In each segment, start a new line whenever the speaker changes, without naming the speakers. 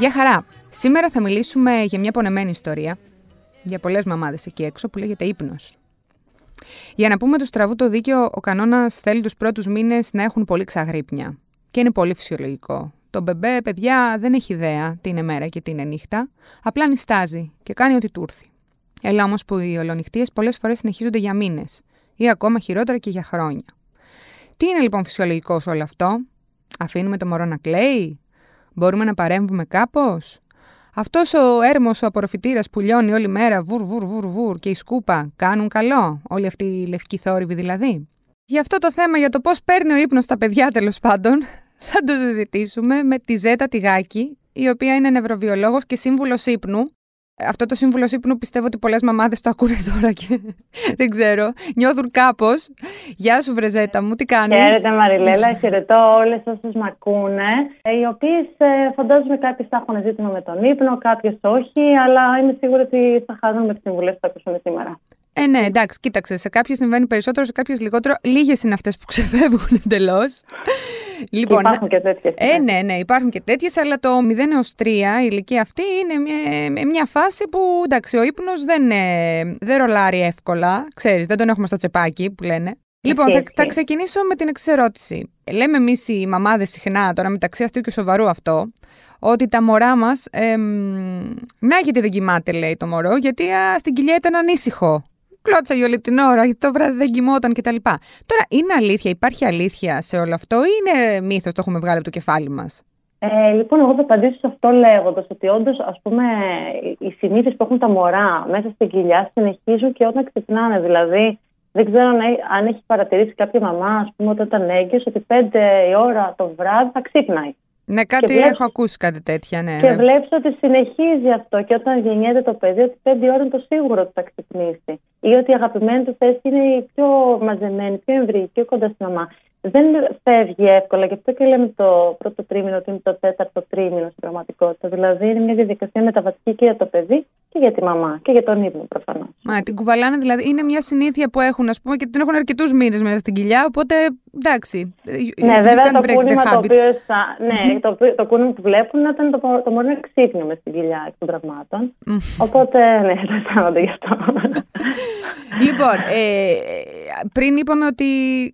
Γεια χαρά! Σήμερα θα μιλήσουμε για μια πονεμένη ιστορία για πολλές μαμάδες εκεί έξω που λέγεται ύπνος. Για να πούμε τους στραβού το δίκαιο, ο κανόνας θέλει τους πρώτους μήνες να έχουν πολύ ξαγρύπνια. Και είναι πολύ φυσιολογικό. Το μπεμπέ, παιδιά, δεν έχει ιδέα τι είναι μέρα και τι είναι νύχτα. Απλά νιστάζει και κάνει ό,τι του έρθει. Έλα όμως που οι ολονυχτίες πολλές φορές συνεχίζονται για μήνες ή ακόμα χειρότερα και για χρόνια. Τι είναι λοιπόν φυσιολογικό σε όλο αυτό, Αφήνουμε το μωρό να κλαίει, Μπορούμε να παρέμβουμε κάπως; Αυτός ο έρμος ο απορροφητήρας που λιώνει όλη μέρα βουρ, βουρ, βουρ, βουρ και η σκούπα κάνουν καλό, όλοι αυτοί οι λευκοί θόρυβοι δηλαδή; Γι' αυτό το θέμα για το πώς παίρνει ο ύπνος τα παιδιά τέλος πάντων, θα το συζητήσουμε με τη Ζέτα Τιγάκη, η οποία είναι νευροβιολόγος και σύμβουλος ύπνου αυτό το σύμβουλο ύπνου πιστεύω ότι πολλές μαμάδες το ακούνε τώρα και δεν ξέρω. Νιώθουν κάπως. Γεια σου, Βρεζέτα μου, τι κάνεις;
Χαίρετε, Μαριλέλα. Χαιρετώ όλες όσες με ακούνε. Ε, οι οποίες φαντάζομαι κάποιες θα έχουν ζήτημα με τον ύπνο, κάποιες όχι, αλλά είμαι σίγουρη ότι θα χαρούν με τις συμβουλές που θα ακούσουμε σήμερα.
Ε, ναι, εντάξει, κοίταξε. Σε κάποιες συμβαίνει περισσότερο, σε κάποιες λιγότερο. Λίγες είναι αυτές που ξεφεύγουν εντελώς.
Λοιπόν, υπάρχουν και τέτοιες.
Ε, ναι. ναι, ναι, υπάρχουν και τέτοιες, αλλά το 0 έως 3, η ηλικία αυτή, είναι μια, μια φάση που εντάξει, ο ύπνος δεν, ε, δεν ρολάρει εύκολα. Ξέρεις, δεν τον έχουμε στο τσεπάκι που λένε. Λοιπόν, θα, θα ξεκινήσω με την εξερώτηση. Λέμε εμείς οι μαμάδες συχνά, τώρα μεταξύ αστείου και σοβαρού αυτό, ότι τα μωρά μας. Ε, να γιατί δεν κοιμάται, λέει το μωρό, γιατί α, στην κοιλιά ήταν ανήσυχο κλώτσα για όλη την ώρα, γιατί το βράδυ δεν κοιμόταν κτλ. Τώρα, είναι αλήθεια, υπάρχει αλήθεια σε όλο αυτό ή είναι μύθος, το έχουμε βγάλει από το κεφάλι μας;
Ε, λοιπόν, εγώ θα απαντήσω σε αυτό λέγοντας ότι όντως οι συνήθειε που έχουν τα μωρά μέσα στην κοιλιά συνεχίζουν και όταν ξυπνάνε. Δηλαδή, δεν ξέρω αν έχει παρατηρήσει κάποια μαμά, ας πούμε, όταν ήταν έγκυος, ότι 5 η ώρα το βράδυ θα ξύπναει.
Ναι, κάτι έχω ακούσει κάτι τέτοια, ναι.
Και ναι. βλέπεις ότι συνεχίζει αυτό και όταν γεννιέται το παιδί, ότι πέντε ώρα είναι το σίγουρο ότι θα ξυπνήσει. Ή ότι η αγαπημένη του θέση είναι η πιο μαζεμένη, πιο εμβρυϊκή, πιο κοντά στην μαμά. Δεν φεύγει εύκολα, γι' αυτό και λέμε το πρώτο τρίμηνο ότι είναι το τέταρτο τρίμηνο στην πραγματικότητα. Δηλαδή είναι μια διαδικασία μεταβατική και για το παιδί και για τη μαμά και για τον ύπνο προφανώς.
Μα την κουβαλάνε δηλαδή. Είναι μια συνήθεια που έχουν, ας πούμε, και την έχουν αρκετούς μήνες μέσα στην κοιλιά. Οπότε εντάξει.
Ναι, βέβαια το κούνημα το οποίο. Ναι, το, το κούνημα που βλέπουν ήταν το, το μόνο ξύπνιο με στην κοιλιά εκ των τραυμάτων. Οπότε ναι, δεν αισθάνονται γι' αυτό.
λοιπόν, ε, πριν είπαμε ότι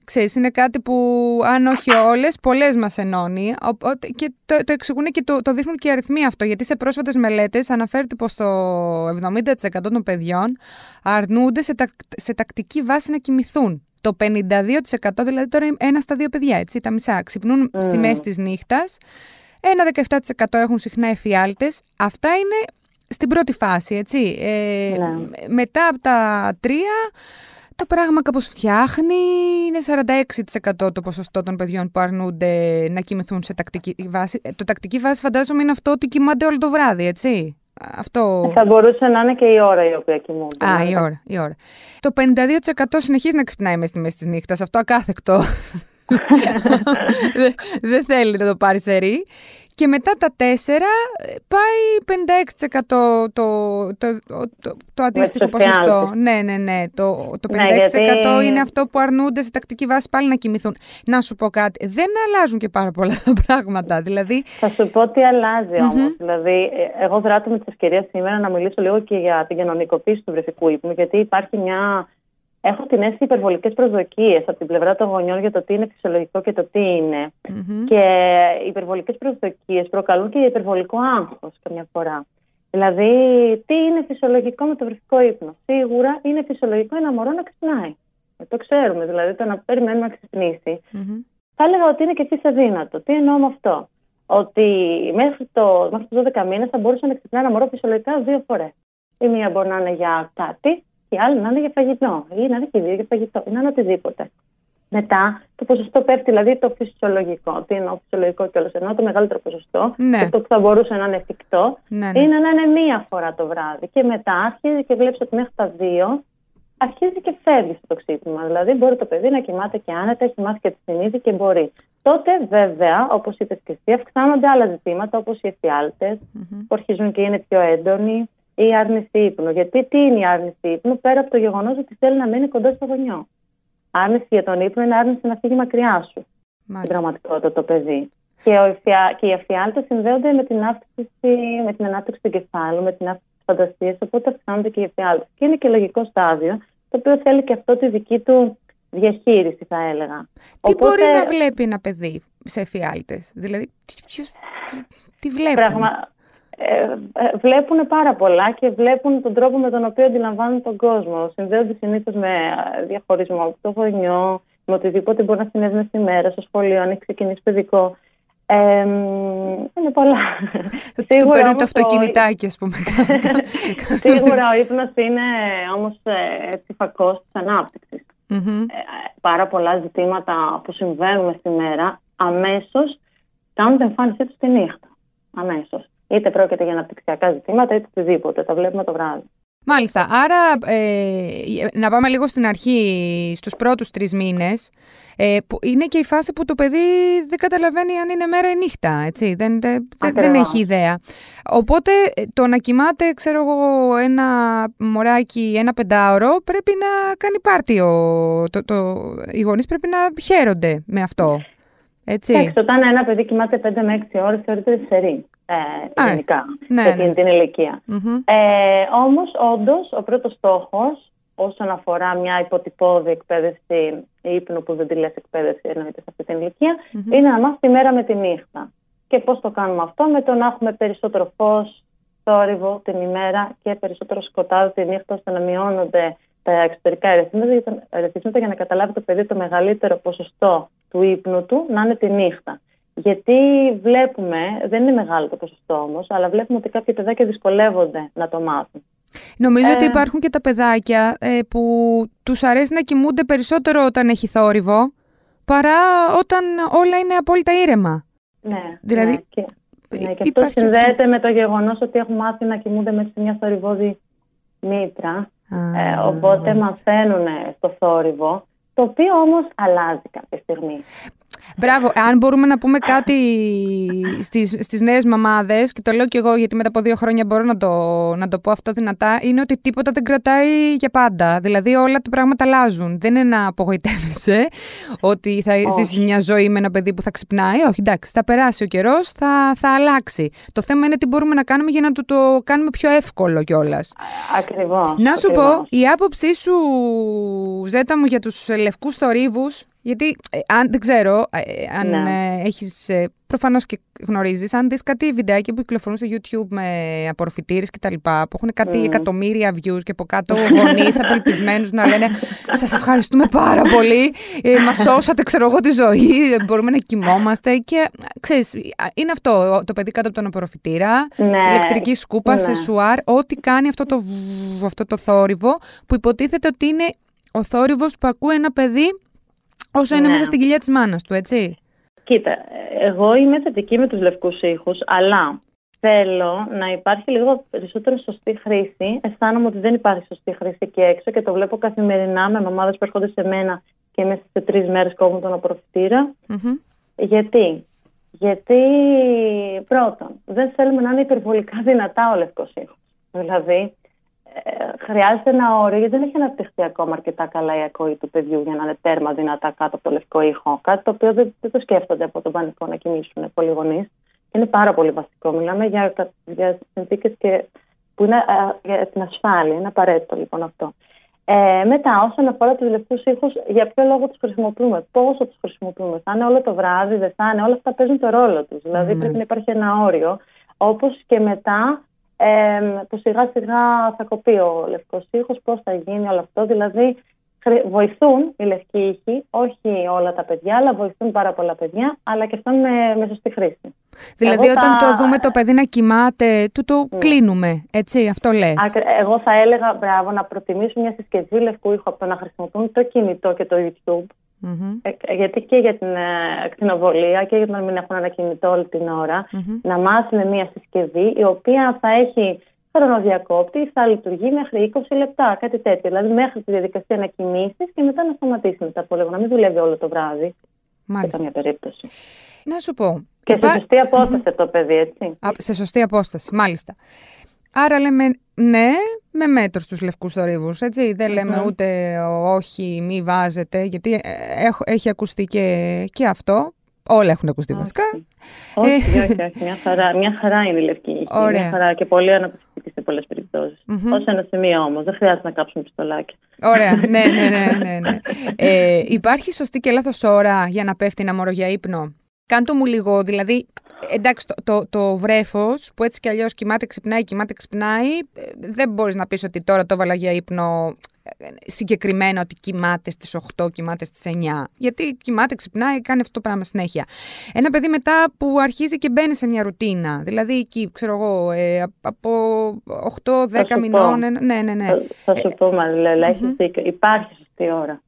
ξέρεις, είναι κάτι που αν όχι όλες, πολλές μας ενώνει. Και το, το εξηγούν και το, το δείχνουν και οι αριθμοί αυτό. Γιατί σε πρόσφατες μελέτες αναφέρεται πως το 70% των παιδιών αρνούνται σε, σε τακτική βάση να κοιμηθούν. Το 52% δηλαδή τώρα ένα στα δύο παιδιά, έτσι, τα μισά, ξυπνούν mm. στη μέση της νύχτας. Ένα 17% έχουν συχνά εφιάλτες. Αυτά είναι στην πρώτη φάση, έτσι. Ε, ναι. Μετά από τα τρία, το πράγμα κάπως φτιάχνει. Είναι 46% το ποσοστό των παιδιών που αρνούνται να κοιμηθούν σε τακτική βάση. Ε, το τακτική βάση φαντάζομαι είναι αυτό ότι κοιμάται όλο το βράδυ, έτσι.
Αυτό... Θα μπορούσε να είναι και η ώρα η οποία κοιμούνται.
Α, η ώρα, η ώρα. Το 52% συνεχίζει να ξυπνάει μέσα στη μέση της νύχτας. Αυτό ακάθεκτο. Δεν θέλει να το πάρει σε ρί. Και μετά τα 4 πάει 56% το, το, το, το, το αντίστοιχο ποσοστό. Ναι, ναι, ναι. Το, το 56% ναι, γιατί... είναι αυτό που αρνούνται σε τακτική βάση πάλι να κοιμηθούν. Να σου πω κάτι. Δεν αλλάζουν και πάρα πολλά πράγματα. Δηλαδή...
Θα σου πω τι αλλάζει όμως. Δηλαδή, εγώ δράτω με τη ευκαιρία σήμερα να μιλήσω λίγο και για την κοινωνικοποίηση του βρεφικού ύπνου, γιατί υπάρχει μια έχω την αίσθηση υπερβολικές προσδοκίες από την πλευρά των γονιών για το τι είναι φυσιολογικό και το τι ειναι Και οι υπερβολικές προσδοκίες προκαλούν και υπερβολικό άγχος καμιά φορά. Δηλαδή, τι είναι φυσιολογικό με το βρεφικό ύπνο; Σίγουρα είναι φυσιολογικό ένα μωρό να ξυπνάει. Ε, το ξέρουμε, δηλαδή το να περιμένουμε να ξυπνήσει. Mm-hmm. Θα έλεγα ότι είναι και εσύ αδύνατο. Τι εννοώ με αυτό; Ότι μέχρι το, μέχρι το 12 μήνες θα μπορούσε να ξυπνάει ένα μωρό φυσιολογικά δύο φορές. Η μία μπορεί να είναι για κάτι η άλλη να είναι για φαγητό, ή να είναι και δύο για φαγητό, ή να είναι οτιδήποτε. Μετά το ποσοστό πέφτει, δηλαδή το φυσιολογικό. Τι εννοώ φυσιολογικό κιόλας, ενώ το μεγαλύτερο ποσοστό, ναι. αυτό που θα μπορούσε να είναι εφικτό, ναι, ναι. είναι να είναι μία φορά το βράδυ. Και μετά αρχίζει και βλέπεις ότι μέχρι τα δύο αρχίζει και φεύγει στο ξύπνημα. Δηλαδή μπορεί το παιδί να κοιμάται και άνετα, έχει μάθει και τη συνήθεια και μπορεί. Τότε βέβαια, όπως είπες και εσύ, αυξάνονται άλλα ζητήματα όπως οι εφιάλτες, mm-hmm. που αρχίζουν και είναι πιο έντονοι, η άρνηση ύπνου. Γιατί τι είναι η άρνηση ύπνου, πέρα από το γεγονός ότι θέλει να μείνει κοντά στο γονιό. Άρνηση για τον ύπνο είναι άρνηση να φύγει μακριά σου. Στην πραγματικότητα το παιδί. Και, ο, και οι αφιάλτες συνδέονται με την, αύξηση, με την ανάπτυξη του κεφάλου, με την αύξηση της φαντασίας, οπότε αυξάνονται και οι αφιάλτες. Και είναι και λογικό στάδιο, το οποίο θέλει και αυτό τη δική του διαχείριση, θα έλεγα.
Τι οπότε... μπορεί να βλέπει ένα παιδί σε εφιάλτες, δηλαδή ποιος, τι, τι βλέπει; Πραγμα...
Ε, ε, βλέπουν πάρα πολλά και βλέπουν τον τρόπο με τον οποίο αντιλαμβάνουν τον κόσμο. Συνδέονται συνήθως με διαχωρισμό από το γονιό, με οτιδήποτε μπορεί να συνέβη στη μέρα, στο σχολείο, αν έχει ξεκινήσει παιδικό. Ε, είναι πολλά.
Του παίρνει το αυτοκινητάκι, ας πούμε.
Σίγουρα ο ύπνος είναι όμως ε, φακό της ανάπτυξης. Mm-hmm. πάρα πολλά ζητήματα που συμβαίνουν στη μέρα αμέσως κάνουν την εμφάνισή τους τη νύχτα. Αμέσως. Είτε πρόκειται για αναπτυξιακά ζητήματα, είτε οτιδήποτε. Τα βλέπουμε το βράδυ.
Μάλιστα. Άρα, ε, να πάμε λίγο στην αρχή, στους πρώτους τρεις μήνες, ε, που είναι και η φάση που το παιδί δεν καταλαβαίνει αν είναι μέρα ή νύχτα, έτσι, δεν, δεν, δεν έχει ιδέα. Οπότε, ε, το να κοιμάται, ξέρω εγώ, ένα μωράκι, ένα πεντάωρο, πρέπει να κάνει πάρτι. Ο, το, το, οι γονείς πρέπει να χαίρονται με αυτό. Έτσι.
Εντάξει, όταν ένα παιδί κοιμάται 5 με 6 ώρες, θεωρείται σερή ε, γενικά ναι, για την, ναι. την ηλικία. Mm-hmm. Ε, όμως, όντως, ο πρώτος στόχος όσον αφορά μια υποτυπώδη εκπαίδευση ύπνου που δεν τη λες εκπαίδευση εννοείται σε αυτή την ηλικία, mm-hmm. είναι να μάθεις τη μέρα με τη νύχτα. Και πώς το κάνουμε αυτό με το να έχουμε περισσότερο φως, θόρυβο την ημέρα και περισσότερο σκοτάδι τη νύχτα ώστε να μειώνονται τα εξωτερικά ερεθίσματα για να καταλάβει το παιδί το μεγαλύτερο ποσοστό του ύπνου του να είναι τη νύχτα. Γιατί βλέπουμε, δεν είναι μεγάλο το ποσοστό όμως, αλλά βλέπουμε ότι κάποια παιδάκια δυσκολεύονται να το μάθουν.
Νομίζω ότι ε, υπάρχουν και τα παιδάκια ε, που τους αρέσει να κοιμούνται περισσότερο όταν έχει θόρυβο παρά όταν όλα είναι απόλυτα ήρεμα.
Ναι, δηλαδή, ναι, και, ναι, και αυτό συνδέεται με το γεγονός ότι έχουν μάθει να κοιμούνται μέσα σε μια θορυβόδη μήτρα. ε, οπότε μαθαίνουν στο θόρυβο, το οποίο όμως αλλάζει κάποια στιγμή.
Μπράβο. Αν μπορούμε να πούμε κάτι στις, στις νέες μαμάδες, και το λέω και εγώ γιατί μετά από δύο χρόνια μπορώ να το, να το πω αυτό δυνατά, είναι ότι τίποτα δεν κρατάει για πάντα. Δηλαδή όλα τα πράγματα αλλάζουν. Δεν είναι να απογοητεύεσαι ότι θα ζήσεις μια ζωή με ένα παιδί που θα ξυπνάει. Όχι, εντάξει, θα περάσει ο καιρός, θα, θα αλλάξει. Το θέμα είναι τι μπορούμε να κάνουμε για να το, το κάνουμε πιο εύκολο κιόλας.
Ακριβώς.
Να σου πω, η άποψή σου, Ζέτα μου, για τους λευκούς θορύβους γιατί ε, αν δεν ξέρω, ε, αν ναι. ε, έχεις, ε, προφανώς και γνωρίζεις, αν δεις κάτι βιντεάκια που κυκλοφορούν στο YouTube με απορροφητήρες και τα λοιπά, που έχουν κάτι mm. εκατομμύρια views και από κάτω γονείς απελπισμένους να λένε «Σας ευχαριστούμε πάρα πολύ, ε, μας σώσατε ξέρω εγώ τη ζωή, ε, μπορούμε να κοιμόμαστε» και ξέρεις, είναι αυτό το παιδί κάτω από τον απορροφητήρα, ναι. ηλεκτρική σκούπα, ναι. σε σουάρ, ό,τι κάνει αυτό το, αυτό το θόρυβο που υποτίθεται ότι είναι ο θόρυβος που ακούει ένα παιδί Όσο είναι ναι. μέσα στην κοιλιά της μάνας του, έτσι.
Κοίτα, εγώ είμαι θετική με τους λευκούς ήχους, αλλά θέλω να υπάρχει λίγο περισσότερο σωστή χρήση. Αισθάνομαι ότι δεν υπάρχει σωστή χρήση εκεί έξω και το βλέπω καθημερινά με μαμάδε που έρχονται σε μένα και μέσα σε τρεις μέρες κόβουν τον απορροφητήρα. Γιατί; Γιατί πρώτον, δεν θέλουμε να είναι υπερβολικά δυνατά ο λευκός ήχος. Δηλαδή, χρειάζεται ένα όριο, γιατί δεν έχει αναπτυχθεί ακόμα αρκετά καλά η ακοή του παιδιού για να είναι τέρμα δυνατά κάτω από το λευκό ήχο. Κάτι το οποίο δεν, το σκέφτονται από τον πανικό να κινήσουν πολλοί γονείς. Είναι πάρα πολύ βασικό. Μιλάμε για, για συνθήκες που είναι για την ασφάλεια. Είναι απαραίτητο λοιπόν αυτό. Ε, μετά, όσον αφορά τους λευκούς ήχους, για ποιο λόγο τους χρησιμοποιούμε, πόσο τους χρησιμοποιούμε. Θα είναι όλο το βράδυ, δεν θα είναι, όλα αυτά παίζουν το ρόλο τους. Δηλαδή, mm. πρέπει να υπάρχει ένα όριο. Όπως και μετά ε, που σιγά σιγά θα κοπεί ο λευκός ήχος, πώς θα γίνει όλο αυτό. Δηλαδή βοηθούν οι λευκοί ήχοι, όχι όλα τα παιδιά, αλλά βοηθούν πάρα πολλά παιδιά, αλλά και αυτό με, με σωστή χρήση.
Δηλαδή όταν το δούμε το παιδί να κοιμάται, του το mm. κλείνουμε, έτσι, αυτό λες;
Εγώ θα έλεγα, μπράβο, να προτιμήσουμε μια συσκευή λευκού ήχου από το να χρησιμοποιούν το κινητό και το YouTube, Mm-hmm. γιατί και για την ε, κτηνοβολία και για το να μην έχουν ένα κινητό όλη την ώρα, mm-hmm. να μάθουν μια συσκευή η οποία θα έχει χρονοδιακόπτη, θα λειτουργεί μέχρι 20 λεπτά, κάτι τέτοιο. Δηλαδή μέχρι τη διαδικασία να κοιμήσει και μετά να σταματήσει μετά από λίγο, να μην δουλεύει όλο το βράδυ. Μάλιστα. Σε καμία περίπτωση.
Να σου πω.
Και σε σωστή απόσταση mm-hmm. το παιδί, έτσι.
Α, σε σωστή απόσταση, μάλιστα. Άρα λέμε ναι με μέτρο στους λευκούς θορύβους, έτσι. Δεν λέμε ούτε όχι μη βάζετε, γιατί ε, έχει ακουστεί και, και αυτό. Όλα έχουν ακουστεί βασικά.
Όχι, όχι, όχι, Μια, χαρά, μια χαρά είναι η λευκή Ωραία. Μια χαρά και πολύ αναπτυξιακή σε πολλές περιπτώσεις. Mm-hmm. Ω ένα σημείο όμως. Δεν χρειάζεται να κάψουμε πιστολάκια.
Ωραία. ναι, ναι, ναι. ναι, ναι. ε, υπάρχει σωστή και λάθος ώρα για να πέφτει ένα μωρό για ύπνο; Κάντο μου λίγο, δηλαδή, εντάξει, το, το, το βρέφος που έτσι κι αλλιώς κοιμάται, ξυπνάει, κοιμάται, ξυπνάει, ε, δεν μπορείς να πεις ότι τώρα το έβαλα για ύπνο συγκεκριμένα ότι κοιμάται στις 8, κοιμάται στις 9. Γιατί κοιμάται, ξυπνάει, κάνει αυτό το πράγμα συνέχεια. Ένα παιδί μετά που αρχίζει και μπαίνει σε μια ρουτίνα. Δηλαδή εκεί, ξέρω εγώ, ε, από 8-10 μηνών. Ναι, ναι, ναι.
Θα, σου πω, Μαριλέλα, έχεις δίκιο. Υπάρχει σωστή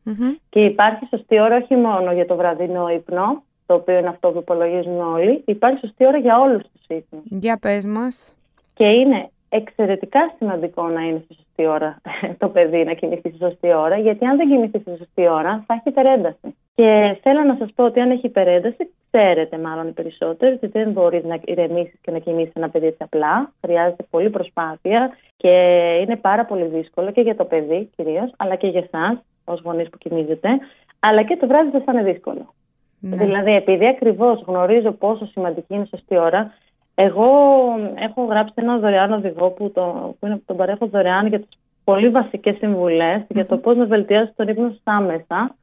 Και υπάρχει σωστή ώρα όχι μόνο για το βραδινό ύπνο, το οποίο είναι αυτό που υπολογίζουν όλοι. Υπάρχει σωστή ώρα για όλους τους ύπνους.
Για πες μας.
Και είναι εξαιρετικά σημαντικό να είναι στη σωστή ώρα το παιδί να κοιμηθεί στη σωστή ώρα, γιατί αν δεν κοιμηθεί στη σωστή ώρα θα έχει υπερένταση. Και θέλω να σας πω ότι αν έχει υπερένταση, ξέρετε μάλλον οι περισσότεροι ότι δεν μπορεί να ηρεμήσεις και να κοιμήσει ένα παιδί έτσι απλά. Χρειάζεται πολλή προσπάθεια και είναι πάρα πολύ δύσκολο και για το παιδί κυρίως, αλλά και για εσάς ως γονείς που κοιμίζετε. Αλλά και το βράδυ δεν θα είναι δύσκολο. Ναι. Δηλαδή, επειδή ακριβώς γνωρίζω πόσο σημαντική είναι η σωστή ώρα, εγώ έχω γράψει ένα δωρεάν οδηγό που, το, που είναι, τον παρέχω δωρεάν για τις πολύ βασικές για το πώς να βελτιώσεις τον ύπνο άμεσα,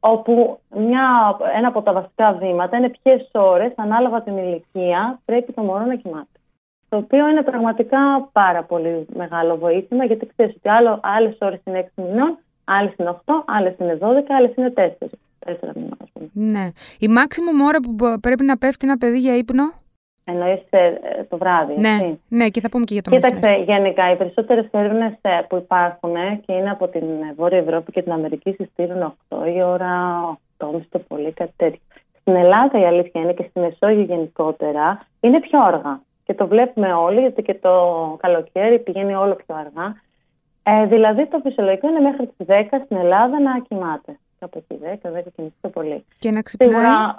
όπου μια, ένα από τα βασικά βήματα είναι ποιες ώρες, ανάλογα την ηλικία, πρέπει το μωρό να κοιμάται. Το οποίο είναι πραγματικά πάρα πολύ μεγάλο βοήθημα, γιατί ξέρεις ότι άλλο, άλλες ώρες είναι 6 μηνών, άλλες είναι 8, άλλες είναι 12, άλλες είναι 4. 4 μηνών,
Ναι. Η μάξιμο ώρα που πρέπει να πέφτει ένα παιδί για ύπνο;
Εννοείς ε, το βράδυ.
Ναι, ναι, και θα πούμε και για το
Κοίταξε, μεσημέρι. γενικά οι περισσότερες έρευνες ε, που υπάρχουν ε, και είναι από την Βόρεια Ευρώπη και την Αμερική συστήνουν 8 η ώρα, 8 το πολύ, κάτι τέτοιο. Στην Ελλάδα η αλήθεια είναι και στη Μεσόγειο γενικότερα είναι πιο αργά. Και το βλέπουμε όλοι, γιατί και το καλοκαίρι πηγαίνει όλο πιο αργά. Ε, δηλαδή το φυσιολογικό είναι μέχρι τις 10 στην Ελλάδα να κοιμάται κάπου εκεί 10, 10 και μισή το πολύ.
Και να ξυπνάει; Σίγουρα,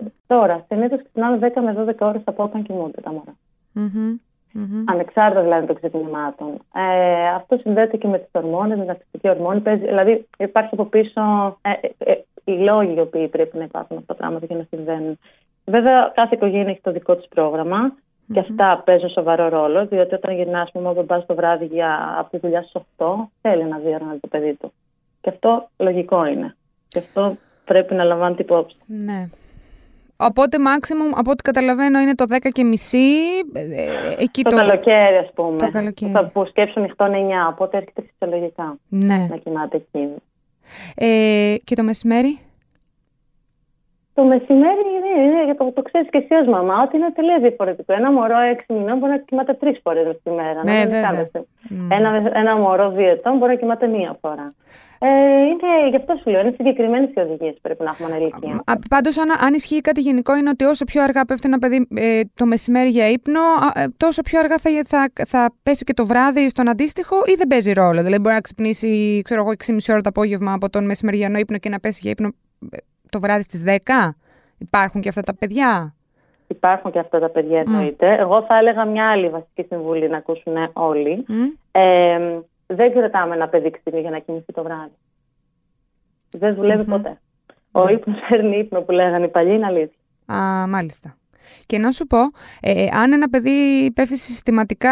ε, τώρα, συνήθως ξυπνάμε 10 με 12 ώρες από όταν κοιμούνται τα μωρά.
Mm-hmm. Mm-hmm.
Ανεξάρτητα δηλαδή των ξυπνημάτων. Ε, αυτό συνδέεται και με τις ορμόνες, με την ακτιβική ορμόνη. Παίζει, δηλαδή υπάρχει από πίσω ε, ε, ε, οι λόγοι οι οποίοι πρέπει να υπάρχουν αυτά τα πράγματα για να συμβαίνουν. Βέβαια, κάθε οικογένεια έχει το δικό της πρόγραμμα mm-hmm. και αυτά παίζουν σοβαρό ρόλο, διότι όταν γυρνάς, πούμε, όταν πα το βράδυ για, από τη δουλειά στις 8, θέλει να δει το παιδί του. Και αυτό λογικό είναι. Και αυτό πρέπει να λαμβάνει υπόψη.
Ναι. Οπότε, maximum, από ό,τι καταλαβαίνω, είναι το 10 και μισή.
Ε, εκεί το, το καλοκαίρι, ας πούμε. Το καλοκαίρι. Θα που σκέψουν νυχτών 9, οπότε έρχεται φυσιολογικά
ναι.
να κοιμάται εκεί.
Ε, και το μεσημέρι;
Το μεσημέρι είναι, είναι το, το ξέρεις και εσύ ως μαμά, ότι είναι τελείως διαφορετικό. Ένα μωρό 6 μηνών μπορεί να κοιμάται τρεις φορές τη μέρα.
Ναι, βέβαια.
Ένα, ένα μωρό 2 ετών μπορεί να κοιμάται μία φορά. Ε, είναι, γι' αυτό σου λέω, είναι συγκεκριμένες οι οδηγίες που πρέπει να έχουμε αναλύσει.
Πάντως, αν, αν ισχύει κάτι γενικό, είναι ότι όσο πιο αργά πέφτει ένα παιδί ε, το μεσημέρι για ύπνο, ε, τόσο πιο αργά θα, θα, θα πέσει και το βράδυ στον αντίστοιχο ή δεν παίζει ρόλο. Δηλαδή, μπορεί να ξυπνήσει, ξέρω εγώ, 6,5 ώρα το απόγευμα από τον μεσημεριανό ύπνο και να πέσει για ύπνο ε, το βράδυ στις 10. Υπάρχουν και αυτά τα παιδιά;
Υπάρχουν και αυτά τα παιδιά, εννοείται. Mm. Εγώ θα έλεγα μια άλλη βασική συμβουλή να ακούσουν όλοι. Mm. Ε, δεν κρατάμε ένα παιδί ξύπνιο για να κοιμηθεί το βράδυ. Δεν δουλεύει mm-hmm. ποτέ. Ο ύπνος φέρνει ύπνο που λέγανε οι παλιοί, είναι αλήθεια.
Α, μάλιστα. Και να σου πω, ε, αν ένα παιδί πέφτει συστηματικά,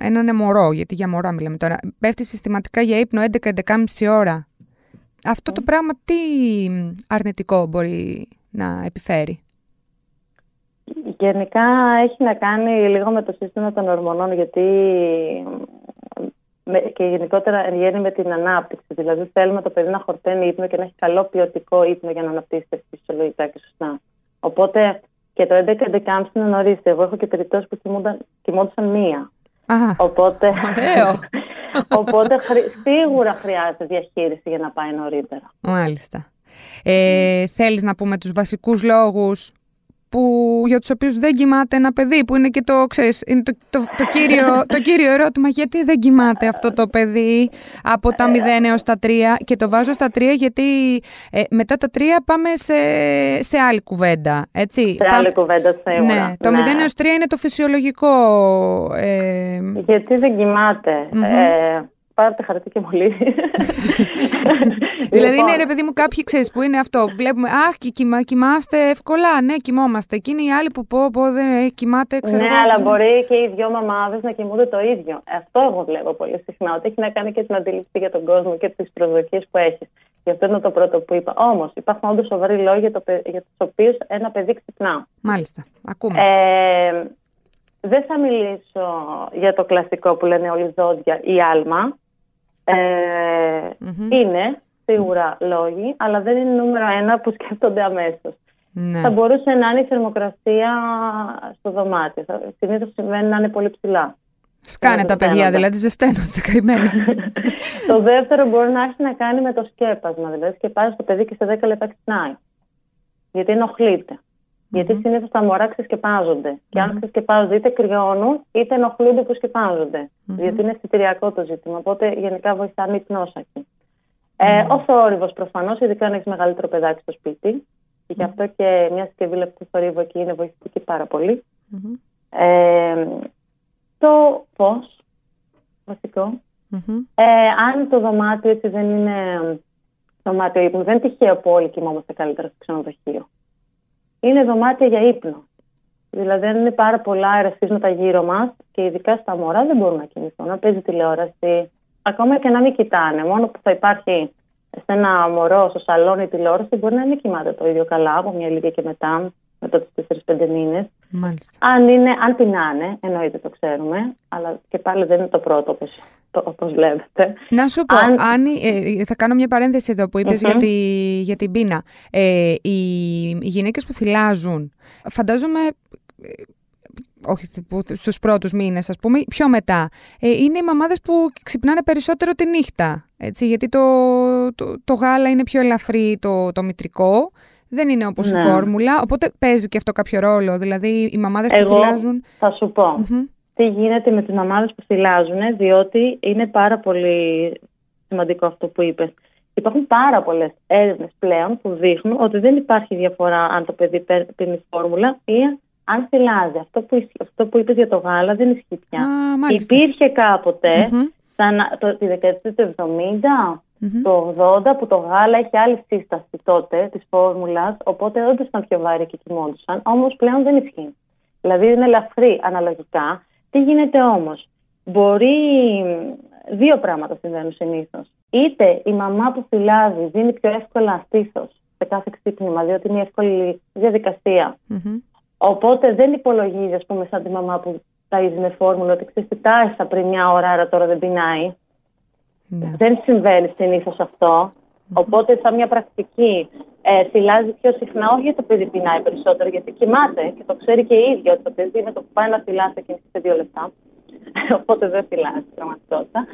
έναν μωρό, γιατί για μωρό μιλάμε τώρα, πέφτει συστηματικά για ύπνο 11-11,5 ώρα, αυτό το πράγμα τι αρνητικό μπορεί να επιφέρει;
Γενικά έχει να κάνει λίγο με το σύστημα των ορμονών, γιατί και γενικότερα εν γέννη με την ανάπτυξη. Δηλαδή, θέλουμε το παιδί να χορταίνει ύπνο και να έχει καλό ποιοτικό ύπνο για να αναπτύσσεται φυσιολογικά και σωστά. Οπότε και το 11-11 είναι νωρίς. Εγώ έχω και περιπτώσεις που κοιμόντουσαν μία. Οπότε, οπότε σίγουρα χρειάζεται διαχείριση για να πάει νωρίτερα.
Μάλιστα. Ε, θέλεις να πούμε τους βασικούς λόγους; Που, για τους οποίους δεν κοιμάται ένα παιδί, που είναι και το, ξέρεις, είναι το, το, το, κύριο, το κύριο ερώτημα, γιατί δεν κοιμάται αυτό το παιδί από τα 0 έως τα 3 και το βάζω στα 3 γιατί ε, μετά τα 3 πάμε σε, σε άλλη κουβέντα, έτσι;
Σε άλλη κουβέντα, σίγουρα.
Ναι, το ναι. 0 έως 3 είναι το φυσιολογικό.
Ε... Γιατί δεν κοιμάται. Mm-hmm. Ε, πάρτε χαρτί και μολύβι.
δηλαδή είναι ρε παιδί μου κάποιοι ξέρεις που είναι αυτό. Βλέπουμε, αχ κοιμά, κοιμάστε εύκολα. Ναι, κοιμόμαστε. Εκείνοι οι άλλοι που πω, πω δεν κοιμάται, ξέρω
Ναι, αλλά μπορεί και οι δυο μαμάδες να κοιμούνται το ίδιο. Αυτό εγώ βλέπω πολύ συχνά. Ότι έχει να κάνει και την αντίληψη για τον κόσμο και τις προσδοκίες που έχεις. Γι' αυτό είναι το πρώτο που είπα. Όμως υπάρχουν όντως σοβαροί λόγοι για, το, για τους οποίους ένα παιδί ξυπνά.
Μάλιστα. Ακούμε.
Ε, δεν θα μιλήσω για το κλασικό που λένε όλοι ζώδια ή άλμα. Ε, Είναι σίγουρα λόγοι, αλλά δεν είναι νούμερο ένα που σκέφτονται αμέσως. Ναι. Θα μπορούσε να είναι η θερμοκρασία στο δωμάτιο. Συνήθως συμβαίνει να είναι πολύ ψηλά.
Σκάνε τα παιδιά, δηλαδή ζεσταίνονται καημένα.
το δεύτερο μπορεί να έχει να κάνει με το σκέπασμα. Δηλαδή, σκεπάζεις το παιδί και σε 10 λεπτά ξυπνάει. Γιατί ενοχλείται. Γιατί συνήθως τα μωρά ξεσκεπάζονται. Και αν ξεσκεπάζονται, είτε κρυώνουν, είτε ενοχλούνται που σκεπάζονται. Γιατί είναι αισθητηριακό το ζήτημα. Οπότε γενικά βοηθάνε οι πνόσακοι. Ε, ο θόρυβος προφανώς, ειδικά αν έχεις μεγαλύτερο παιδάκι στο σπίτι. Και γι' αυτό και μια συσκευή λεπτού θορύβου εκεί είναι βοηθητική πάρα πολύ. Ε, το φω, βασικό. Ε, αν το δωμάτιο έτσι δεν είναι δωμάτιο ύπνου, δεν είναι τυχαίο που όλοι κοιμόμαστε καλύτερα στο ξενοδοχείο είναι δωμάτια για ύπνο. Δηλαδή, αν είναι πάρα πολλά αερασίσματα γύρω μας και ειδικά στα μωρά, δεν μπορούν να κοιμηθούν. Να παίζει τηλεόραση, ακόμα και να μην κοιτάνε. Μόνο που θα υπάρχει σε ένα μωρό στο σαλόνι τηλεόραση, μπορεί να μην κοιμάται το ίδιο καλά από μια ηλικία και μετά, μετά του 4-5 μήνες. Αν, είναι, αν πεινάνε, εννοείται το ξέρουμε, αλλά και πάλι δεν είναι το πρώτο όπως βλέπετε.
Να σου πω, αν... Άννη, ε, θα κάνω μια παρένθεση εδώ που ειπες για, τη, για την πείνα. Ε, οι, οι γυναίκες που θυλάζουν, φαντάζομαι ε, όχι στους πρώτους μήνες ας πούμε, πιο μετά, ε, είναι οι μαμάδες που ξυπνάνε περισσότερο τη νύχτα, έτσι, γιατί το, το, το γάλα είναι πιο ελαφρύ το, το μητρικό, δεν είναι όπως ναι. η φόρμουλα, οπότε παίζει και αυτό κάποιο ρόλο, δηλαδή οι μαμάδες που θυλάζουν...
θα σου πω, τι γίνεται με τις μαμάδες που θυλάζουν, διότι είναι πάρα πολύ σημαντικό αυτό που είπες. Υπάρχουν πάρα πολλές έρευνες πλέον που δείχνουν ότι δεν υπάρχει διαφορά αν το παιδί πίνει φόρμουλα ή αν θυλάζει. Αυτό που, αυτό που είπες για το γάλα δεν ισχύει πια.
Α,
Υπήρχε κάποτε, mm-hmm. το, τη δεκαετία του 70, το 80, που το γάλα έχει άλλη σύσταση τότε της φόρμουλας, οπότε όντως ήταν πιο βάρη και κοιμόντουσαν. Όμως πλέον δεν ισχύει. Δηλαδή είναι ελαφρύ αναλογικά τι γίνεται όμως; Μπορεί δύο πράγματα συμβαίνουν συνήθως. Είτε η μαμά που φυλάζει δίνει πιο εύκολα στήθος σε κάθε ξύπνημα, διότι είναι εύκολη Οπότε δεν υπολογίζει, ας πούμε, σαν τη μαμά που ταΐζει με φόρμουλα ότι ξέρεις τι πριν μια ώρα, άρα τώρα δεν πεινάει. Ναι. Δεν συμβαίνει συνήθως Οπότε, σαν μια πρακτική, ε, θυλάζει πιο συχνά, όχι γιατί το παιδί πεινάει περισσότερο, γιατί κοιμάται και το ξέρει και η ίδια ότι το παιδί με το που πάει να θυλάσει και σε δύο λεπτά. Οπότε δεν θυλάζει πραγματικότητα.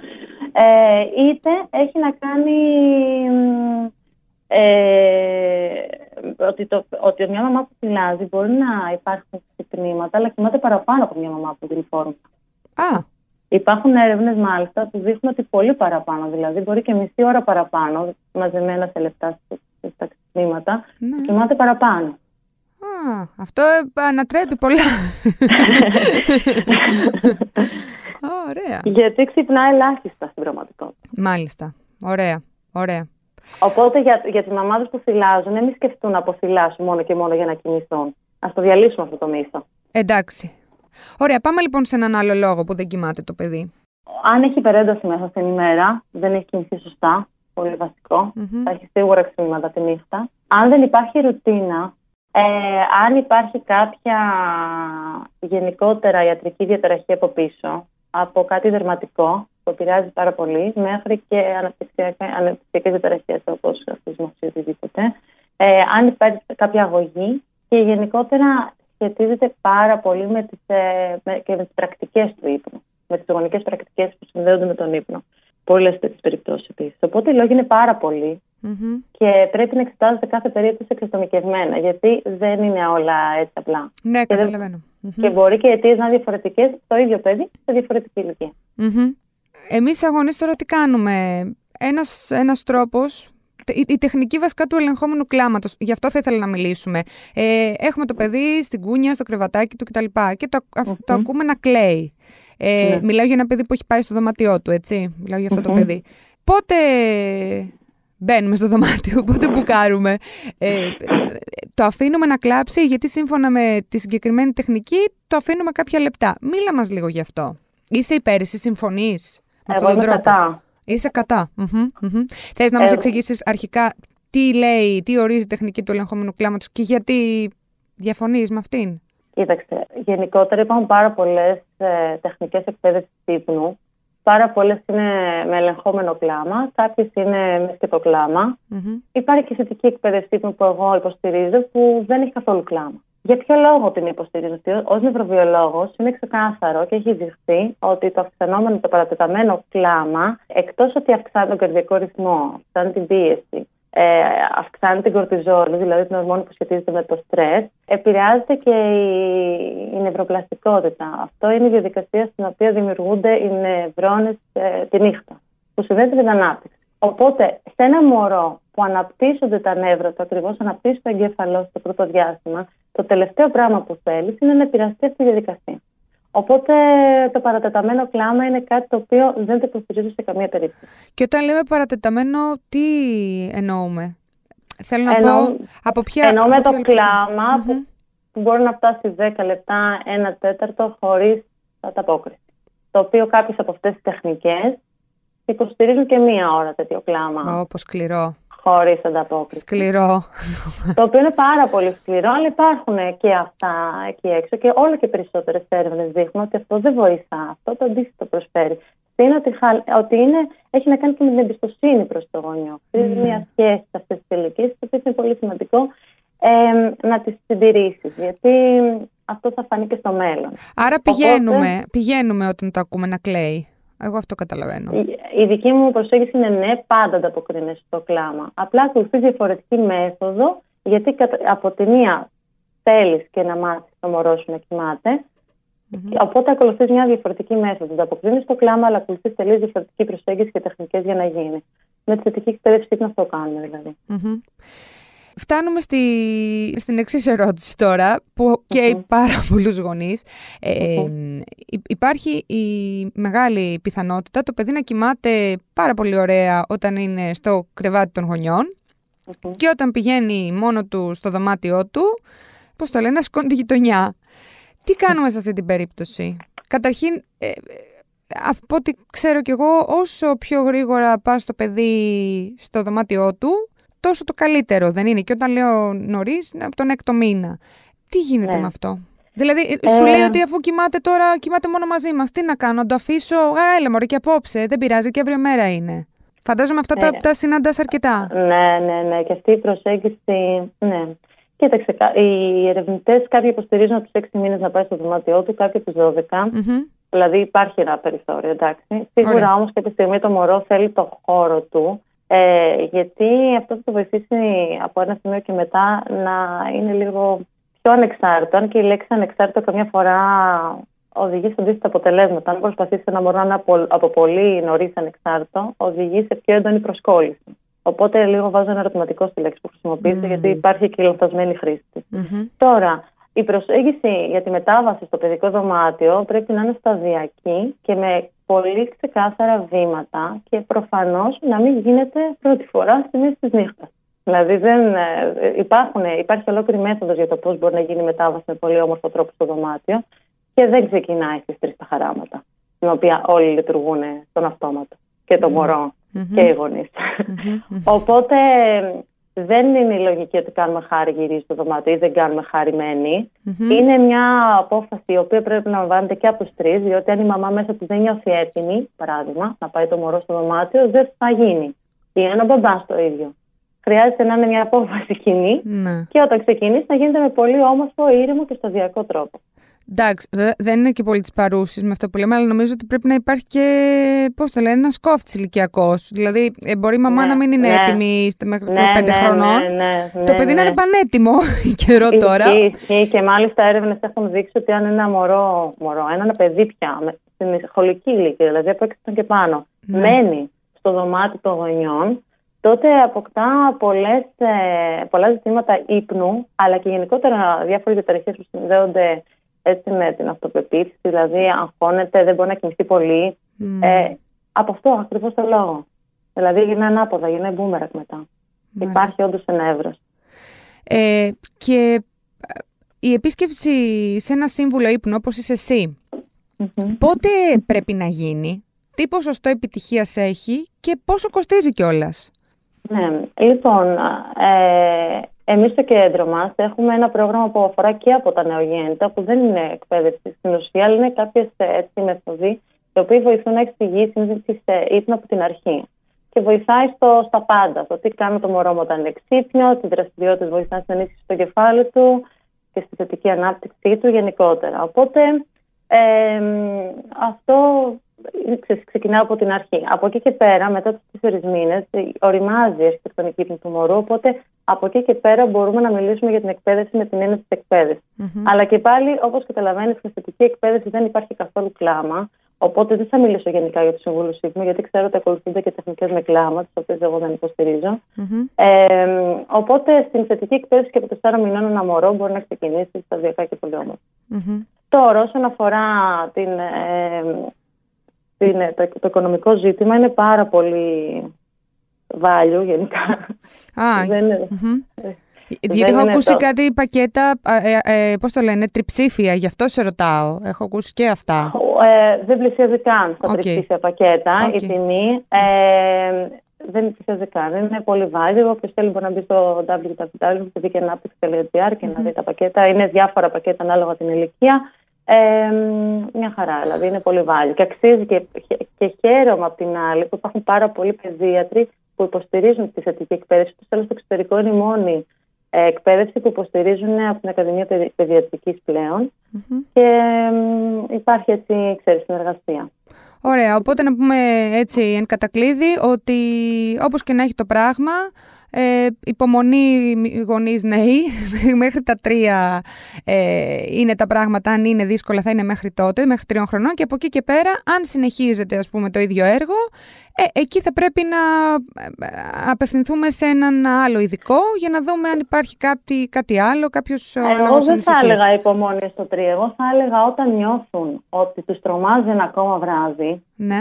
Ε, είτε έχει να κάνει ε, ότι, το, ότι μια μαμά που θυλάζει μπορεί να υπάρχουν ξυπνήματα, αλλά κοιμάται παραπάνω από μια μαμά που δίνει φόρμα.
Α,
Υπάρχουν έρευνες μάλιστα που δείχνουν ότι πολύ παραπάνω, δηλαδή μπορεί και μισή ώρα παραπάνω, μαζεμένα σε λεπτά στα ξυπνήματα, ναι. κοιμάται παραπάνω.
Α, αυτό ανατρέπει πολλά. Ωραία.
Γιατί ξυπνάει ελάχιστα στην πραγματικότητα.
Μάλιστα. Ωραία. Ωραία.
Οπότε για, για τις μαμάδες που θυλάζουν, μην σκεφτούν να αποθυλάσουν μόνο και μόνο για να κοιμηθούν. Α το διαλύσουμε αυτό το μύθο.
Εντάξει. Ωραία, πάμε λοιπόν σε έναν άλλο λόγο που δεν κοιμάται το παιδί.
Αν έχει υπερένταση μέσα στην ημέρα, δεν έχει κοιμηθεί σωστά, πολύ θα έχει σίγουρα ξυπνήματα τη νύχτα. Αν δεν υπάρχει ρουτίνα, ε, αν υπάρχει κάποια γενικότερα ιατρική διαταραχή από πίσω, από κάτι δερματικό που επηρεάζει πάρα πολύ, μέχρι και αναπτυξιακές διαταραχές όπως αυτισμό ή οτιδήποτε. Ε, αν υπάρχει κάποια αγωγή και γενικότερα σχετίζεται πάρα πολύ με τις, ε, με, και με τις πρακτικές του ύπνου, με τις γονικές πρακτικές που συνδέονται με τον ύπνο. Πολλέ τέτοιες περιπτώσεις επίσης. Οπότε οι λόγοι είναι πάρα και πρέπει να εξετάζεται κάθε περίπτωση εξατομικευμένα, γιατί δεν είναι όλα έτσι απλά.
Ναι, καταλαβαίνω.
Και μπορεί και οι αιτίες να είναι διαφορετικές στο ίδιο παιδί, σε διαφορετική ηλικία.
Mm-hmm. Εμείς αγωνίες τώρα τι κάνουμε; Ένας, ένας τρόπος η, τεχνική βασικά του ελεγχόμενου κλάματος. Γι' αυτό θα ήθελα να μιλήσουμε. Ε, έχουμε το παιδί στην κούνια, στο κρεβατάκι του κτλ. Και το, το ακούμε να κλαίει. Ε,
Ναι.
Μιλάω για ένα παιδί που έχει πάει στο δωμάτιό του, έτσι. Μιλάω για αυτό το
Μμμ.
παιδί. Πότε μπαίνουμε στο δωμάτιο, πότε μπουκάρουμε. Ε, το αφήνουμε να κλάψει, γιατί σύμφωνα με τη συγκεκριμένη τεχνική, το αφήνουμε κάποια λεπτά. Μίλα μας λίγο γι' αυτό. Είσαι υπέρ, εσύ συμφωνείς με
Εγώ
αυτόν τον
είμαι
τρόπο;
κατά.
Είσαι κατά. Μμμ, μμμ. Θες να μας
Ε,
εξηγήσεις αρχικά τι λέει, τι ορίζει η τεχνική του ελεγχόμενου κλάματος και γιατί διαφωνείς με αυτήν;
Κοίταξε, γενικότερα υπάρχουν πάρα πολλές ε, τεχνικές εκπαίδευση ύπνου. Πάρα πολλές είναι με ελεγχόμενο κλάμα, κάποιες είναι με σκετό κλάμα.
Μμμ.
Υπάρχει και θετική εκπαίδευση ύπνου που εγώ υποστηρίζω που δεν έχει καθόλου κλάμα. Για ποιο λόγο την υποστηρίζω, ως νευροβιολόγος είναι ξεκάθαρο και έχει δειχθεί ότι το αυξανόμενο, το παρατεταμένο κλάμα, εκτός ότι αυξάνει τον καρδιακό ρυθμό, αυξάνει την πίεση, ε, αυξάνει την κορτιζόλη, δηλαδή την ορμόνη που σχετίζεται με το στρες, επηρεάζεται και η, η νευροπλαστικότητα. Αυτό είναι η διαδικασία στην οποία δημιουργούνται οι νευρώνες ε, τη νύχτα, που συνδέεται με την ανάπτυξη. Οπότε, σε ένα μωρό που αναπτύσσονται τα νεύρα του, ακριβώς αναπτύσσει το εγκέφαλό στο πρώτο διάστημα, το τελευταίο πράγμα που θέλεις είναι να επηρεαστείς αυτή τη διαδικασία. Οπότε το παρατεταμένο κλάμα είναι κάτι το οποίο δεν το υποστηρίζω σε καμία περίπτωση.
Και όταν λέμε παρατεταμένο, τι εννοούμε; Θέλω να
Εννοώ-
πω από ποια...
Εννοούμε
από
το
ποιο λεπτό.
κλάμα
Μμμ.
που, που μπορεί να φτάσει 10 λεπτά, ένα τέταρτο χωρίς ανταπόκριση. Το οποίο κάποιες από αυτές τις τεχνικές υποστηρίζουν και μία ώρα τέτοιο κλάμα
Ω, πως σκληρό.
Χωρίς ανταπόκριση.
Σκληρό.
το οποίο είναι πάρα πολύ σκληρό, αλλά υπάρχουν και αυτά εκεί έξω και όλο και περισσότερες έρευνες δείχνουν ότι αυτό δεν βοηθά. Αυτό το αντίθετο προσφέρει. Είναι ότι, χα- ότι είναι, έχει να κάνει και με την εμπιστοσύνη προς το γονιό. Χρειάζεται
Ναι.
μια σχέση σε αυτέ τι ηλικίε, το οποίο είναι πολύ σημαντικό ε, να τι συντηρήσεις. Γιατί αυτό θα φανεί και στο μέλλον.
Άρα πηγαίνουμε, πηγαίνουμε όταν το ακούμε να κλαίει. Εγώ αυτό καταλαβαίνω.
Η, η δική μου προσέγγιση είναι ναι, πάντα ανταποκρίνεσαι στο κλάμα. Απλά ακολουθείς διαφορετική μέθοδο, γιατί κατα- από τη μία θέλεις και να μάθεις το μωρό σου να κοιμάται.
Μμμ.
Οπότε ακολουθείς μια διαφορετική μέθοδο. Ανταποκρίνεις στο κλάμα, αλλά ακολουθείς τελείως διαφορετική προσέγγιση και τεχνικές για να γίνει. Με τη θετική εκπαίδευση ύπνου αυτό κάνουμε δηλαδή.
Μμμ. Φτάνουμε στη, στην εξής ερώτηση τώρα, που καίει
Μμμ.
πάρα πολλούς γονείς. Ε, υ- υπάρχει η μεγάλη πιθανότητα το παιδί να κοιμάται πάρα πολύ ωραία όταν είναι στο κρεβάτι των γονιών
Μμμ.
και όταν πηγαίνει μόνο του στο δωμάτιό του, πώς το λένε, να σκόνει τη γειτονιά. Τι κάνουμε σε αυτή την περίπτωση; Καταρχήν, ε, ε, από ό,τι ξέρω κι εγώ, όσο πιο γρήγορα πας το παιδί στο δωμάτιό του, τόσο το καλύτερο, δεν είναι. Και όταν λέω νωρίς, από τον έκτο μήνα. Τι γίνεται
Ναι.
με αυτό; Δηλαδή, σου
Ε,
λέει ότι αφού κοιμάται τώρα, κοιμάται μόνο μαζί μας. Τι να κάνω, να το αφήσω; Α, έλα, μωρέ, και απόψε. Δεν πειράζει, και αύριο μέρα είναι. Φαντάζομαι αυτά τα,
Ε,
τα συναντάς αρκετά.
Ναι, ναι, ναι. Και αυτή η προσέγγιση. Ναι. Κοίταξε, κα- οι ερευνητές κάποιοι υποστηρίζουν από τους 6 μήνες να πάει στο δωμάτιό του, κάποιοι από τους 12.
Μμμ.
Δηλαδή υπάρχει ένα περιθώριο, εντάξει. Σίγουρα
Ωραία.
όμως κάποια στιγμή το μωρό θέλει το χώρο του. Ε, γιατί αυτό θα το βοηθήσει από ένα σημείο και μετά να είναι λίγο πιο ανεξάρτητο. Αν και η λέξη ανεξάρτητο καμιά φορά οδηγεί σε αντίθετα αποτελέσματα. Αν προσπαθήσει ένα μωρό να είναι από, από πολύ νωρίς ανεξάρτητο, οδηγεί σε πιο έντονη προσκόλληση. Οπότε λίγο βάζω ένα ερωτηματικό στη λέξη που χρησιμοποιείται,
Μμμ.
γιατί υπάρχει και η λανθασμένη χρήση της.
Μμμ.
Τώρα, η προσέγγιση για τη μετάβαση στο παιδικό δωμάτιο πρέπει να είναι σταδιακή και με πολύ ξεκάθαρα βήματα και προφανώς να μην γίνεται πρώτη φορά στη μέση της νύχτας. Δηλαδή δεν, ε, υπάρχουν, υπάρχει ολόκληρη μέθοδος για το πώς μπορεί να γίνει η μετάβαση με πολύ όμορφο τρόπο στο δωμάτιο και δεν ξεκινάει στις τρεις τα χαράματα, στην οποία όλοι λειτουργούν στον αυτόματο και το μωρό
Μμμ.
και οι γονείς.
Μμμ. Μμμ.
Οπότε δεν είναι η λογική ότι κάνουμε χάρη γυρίζει στο δωμάτιο ή δεν κάνουμε χάρη μένη.
Μμμ.
Είναι μια απόφαση η οποία πρέπει να λαμβάνεται και από τους τρεις, διότι αν η μαμά μέσα της δεν νιώθει έτοιμη, παράδειγμα, να πάει το μωρό στο δωμάτιο, δεν θα γίνει. Ή αν ο μπαμπάς το ίδιο. Χρειάζεται να είναι μια απόφαση κοινή
Ναι.
και όταν ξεκινήσει να γίνεται με πολύ όμορφο, ήρεμο και σταδιακό τρόπο.
Εντάξει, βέβαια, δεν είναι και πολύ της παρούσης με αυτό που λέμε, αλλά νομίζω ότι πρέπει να υπάρχει και, πώς το λένε, ένας κόφτης ηλικιακός. Δηλαδή, ε, μπορεί η μαμά
Ναι,
να μην είναι
ναι.
έτοιμη στα- μέχρι
Ναι,
πέντε
ναι,
χρονών.
ναι, ναι,
το
ναι,
παιδί να
ναι.
είναι πανέτοιμο καιρό τώρα.
Ισχύει, ισχύει και μάλιστα έρευνες έχουν δείξει ότι αν ένα μωρό, μωρό ένα παιδί πια με- στην σχολική ηλικία, δηλαδή από 6 και πάνω,
Ναι.
μένει στο δωμάτιο των γονιών, τότε αποκτά πολλές, ε, πολλά ζητήματα ύπνου, αλλά και γενικότερα διάφορες διαταραχές που συνδέονται έτσι με την αυτοπεποίθηση, δηλαδή αγχώνεται, δεν μπορεί να κινηθεί πολύ. Ε, από αυτό ακριβώς το λόγο. Δηλαδή γίνεται ανάποδα, γίνεται μπούμερακ μετά. Υπάρχει όντως ένα εύρο.
Ε, και ε, η επίσκεψη σε ένα σύμβουλο ύπνου όπως είσαι εσύ, πότε πρέπει να γίνει, τι ποσοστό επιτυχίας έχει και πόσο κοστίζει κιόλας;
Ναι, λοιπόν, ε, εμείς στο κέντρο μας έχουμε ένα πρόγραμμα που αφορά και από τα νεογέννητα, που δεν είναι εκπαίδευση στην ουσία, αλλά είναι κάποιες έτσι μεθοδοί, οι οποίοι βοηθούν να εξηγήσει τη ύπνο από την αρχή. Και βοηθάει στο, στα πάντα, το τι κάνει το μωρό μου όταν είναι ξύπνιο, τι δραστηριότητε βοηθάει στην ενίσχυση στο κεφάλι του και στη θετική ανάπτυξή του γενικότερα. Οπότε ε, αυτό ξεκινάω από την αρχή. Από εκεί και πέρα, μετά τους τέσσερις μήνες, οριμάζει η αρχιτεκτονική του μωρού. Οπότε από εκεί και πέρα μπορούμε να μιλήσουμε για την εκπαίδευση με την έννοια της εκπαίδευσης. Αλλά και πάλι, όπως καταλαβαίνεις, στην θετική εκπαίδευση δεν υπάρχει καθόλου κλάμα. Οπότε δεν θα μιλήσω γενικά για τους συμβούλους ύπνου, γιατί ξέρω ότι ακολουθούνται και τεχνικές με κλάμα, τις οποίες εγώ δεν υποστηριζω Ε, οπότε στην θετική εκπαίδευση και από 4 μηνών ένα μωρό μπορεί να ξεκινήσει σταδιακά και πολύ Τώρα, όσον αφορά την, ε, την, το, το, οικονομικό ζήτημα, είναι πάρα πολύ value γενικά.
Α, δεν είναι, γιατί έχω ακούσει το... κάτι πακέτα, ε, ε, πώς το λένε, τριψήφια, γι' αυτό σε ρωτάω. Έχω ακούσει και αυτά.
Ε, δεν πλησιάζει καν στα okay. τριψήφια πακέτα η τιμή. Ε, δεν πλησιάζει καν. Είναι πολύ value. Όποιος θέλει μπορεί να μπει στο www.vikenapix.gr και να δει τα πακέτα. Είναι διάφορα πακέτα ανάλογα την ηλικία. Ε, μια χαρά, δηλαδή είναι πολύ value. Και αξίζει και, και χαίρομαι απ' την άλλη που υπάρχουν πάρα πολλοί παιδίατροι που υποστηρίζουν τη θετική εκπαίδευση. Τους τέλο στο εξωτερικό είναι η μόνη ε, εκπαίδευση που υποστηρίζουν από την Ακαδημία Παιδιατρικής και υπάρχει έτσι, ξέρεις, συνεργασία.
Ωραία, οπότε να πούμε έτσι εν κατακλείδη ότι όπως και να έχει το πράγμα, ε, υπομονή γονείς νέοι, μέχρι τα τρία ε, είναι τα πράγματα, αν είναι δύσκολα θα είναι μέχρι τότε, μέχρι τριών χρονών. Και από εκεί και πέρα αν συνεχίζεται ας πούμε το ίδιο έργο, ε, εκεί θα πρέπει να ε, απευθυνθούμε σε έναν άλλο ειδικό για να δούμε αν υπάρχει κάτι, κάτι άλλο, κάποιος
Εγώ δεν θα έλεγα υπομονή στο τρία, εγώ θα έλεγα όταν νιώθουν ότι τους τρομάζει ένα ακόμα βράδυ,
ναι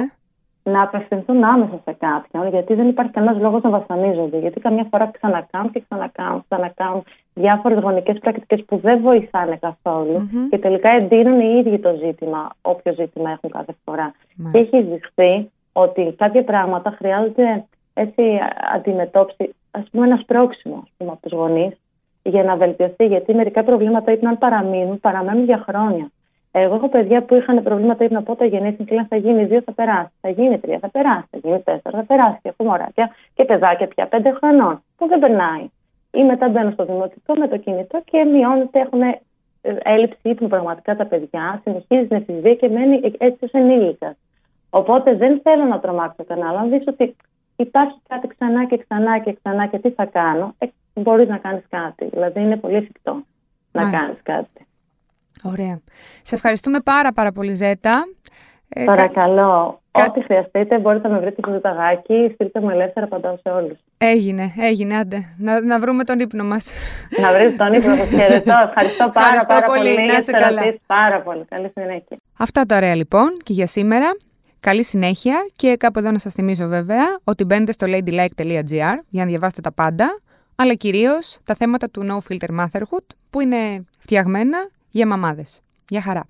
να απευθυνθούν άμεσα σε κάποιον, γιατί δεν υπάρχει κανένας λόγος να βασανίζονται. Γιατί καμιά φορά ξανακάνουν και ξανακάνουν, ξανακάνουν διάφορες γονικές πρακτικές που δεν βοηθάνε και τελικά εντείνουν οι ίδιοι το ζήτημα, όποιο ζήτημα έχουν κάθε φορά. Και έχει δειχθεί ότι κάποια πράγματα χρειάζονται έτσι αντιμετώπιση, ας πούμε, ένα σπρώξιμο από τους γονείς για να βελτιωθεί. Γιατί μερικά προβλήματα, είτε αν παραμείνουν, παραμένουν για χρόνια. Εγώ έχω παιδιά που είχαν προβλήματα ύπνο πότε γεννήθηκαν και λένε θα γίνει δύο, θα περάσει. Θα γίνει τρία, θα περάσει. Θα γίνει τέσσερα, θα περάσει. Και έχω μωράκια και παιδάκια πια πέντε χρονών που δεν περνάει. Ή μετά μπαίνουν στο δημοτικό με το κινητό και μειώνεται, έχουν ε, έλλειψη ύπνου πραγματικά τα παιδιά. Συνεχίζει την εφηβεία και μένει έτσι ως ενήλικας. Οπότε δεν θέλω να τρομάξω κανένα. Αν δεις ότι υπάρχει κάτι ξανά και ξανά και ξανά και τι θα κάνω, ε, μπορείς να κάνεις κάτι. Δηλαδή είναι πολύ εφικτό να κάνεις κάτι.
Ωραία. Σε ευχαριστούμε πάρα πάρα πολύ Ζέτα.
Ε, Παρακαλώ. Ό,τι χρειαστείτε μπορείτε να με βρείτε στο ζεταγάκι. Στείλτε μου ελεύθερα παντά σε όλους.
Έγινε, έγινε, άντε. Να, να βρούμε τον ύπνο μας.
να βρείτε τον ύπνο σας. Χαιρετώ. Ευχαριστώ πάρα,
Ευχαριστώ
πάρα
πολύ. πολύ. Να σε καλά.
Πάρα πολύ. Καλή συνέχεια.
Αυτά τα ωραία λοιπόν και για σήμερα. Καλή συνέχεια και κάπου εδώ να σας θυμίζω βέβαια ότι μπαίνετε στο ladylike.gr για να διαβάσετε τα πάντα αλλά κυρίως τα θέματα του No Filter Motherhood που είναι φτιαγμένα για μαμάδες. Γεια χαρά!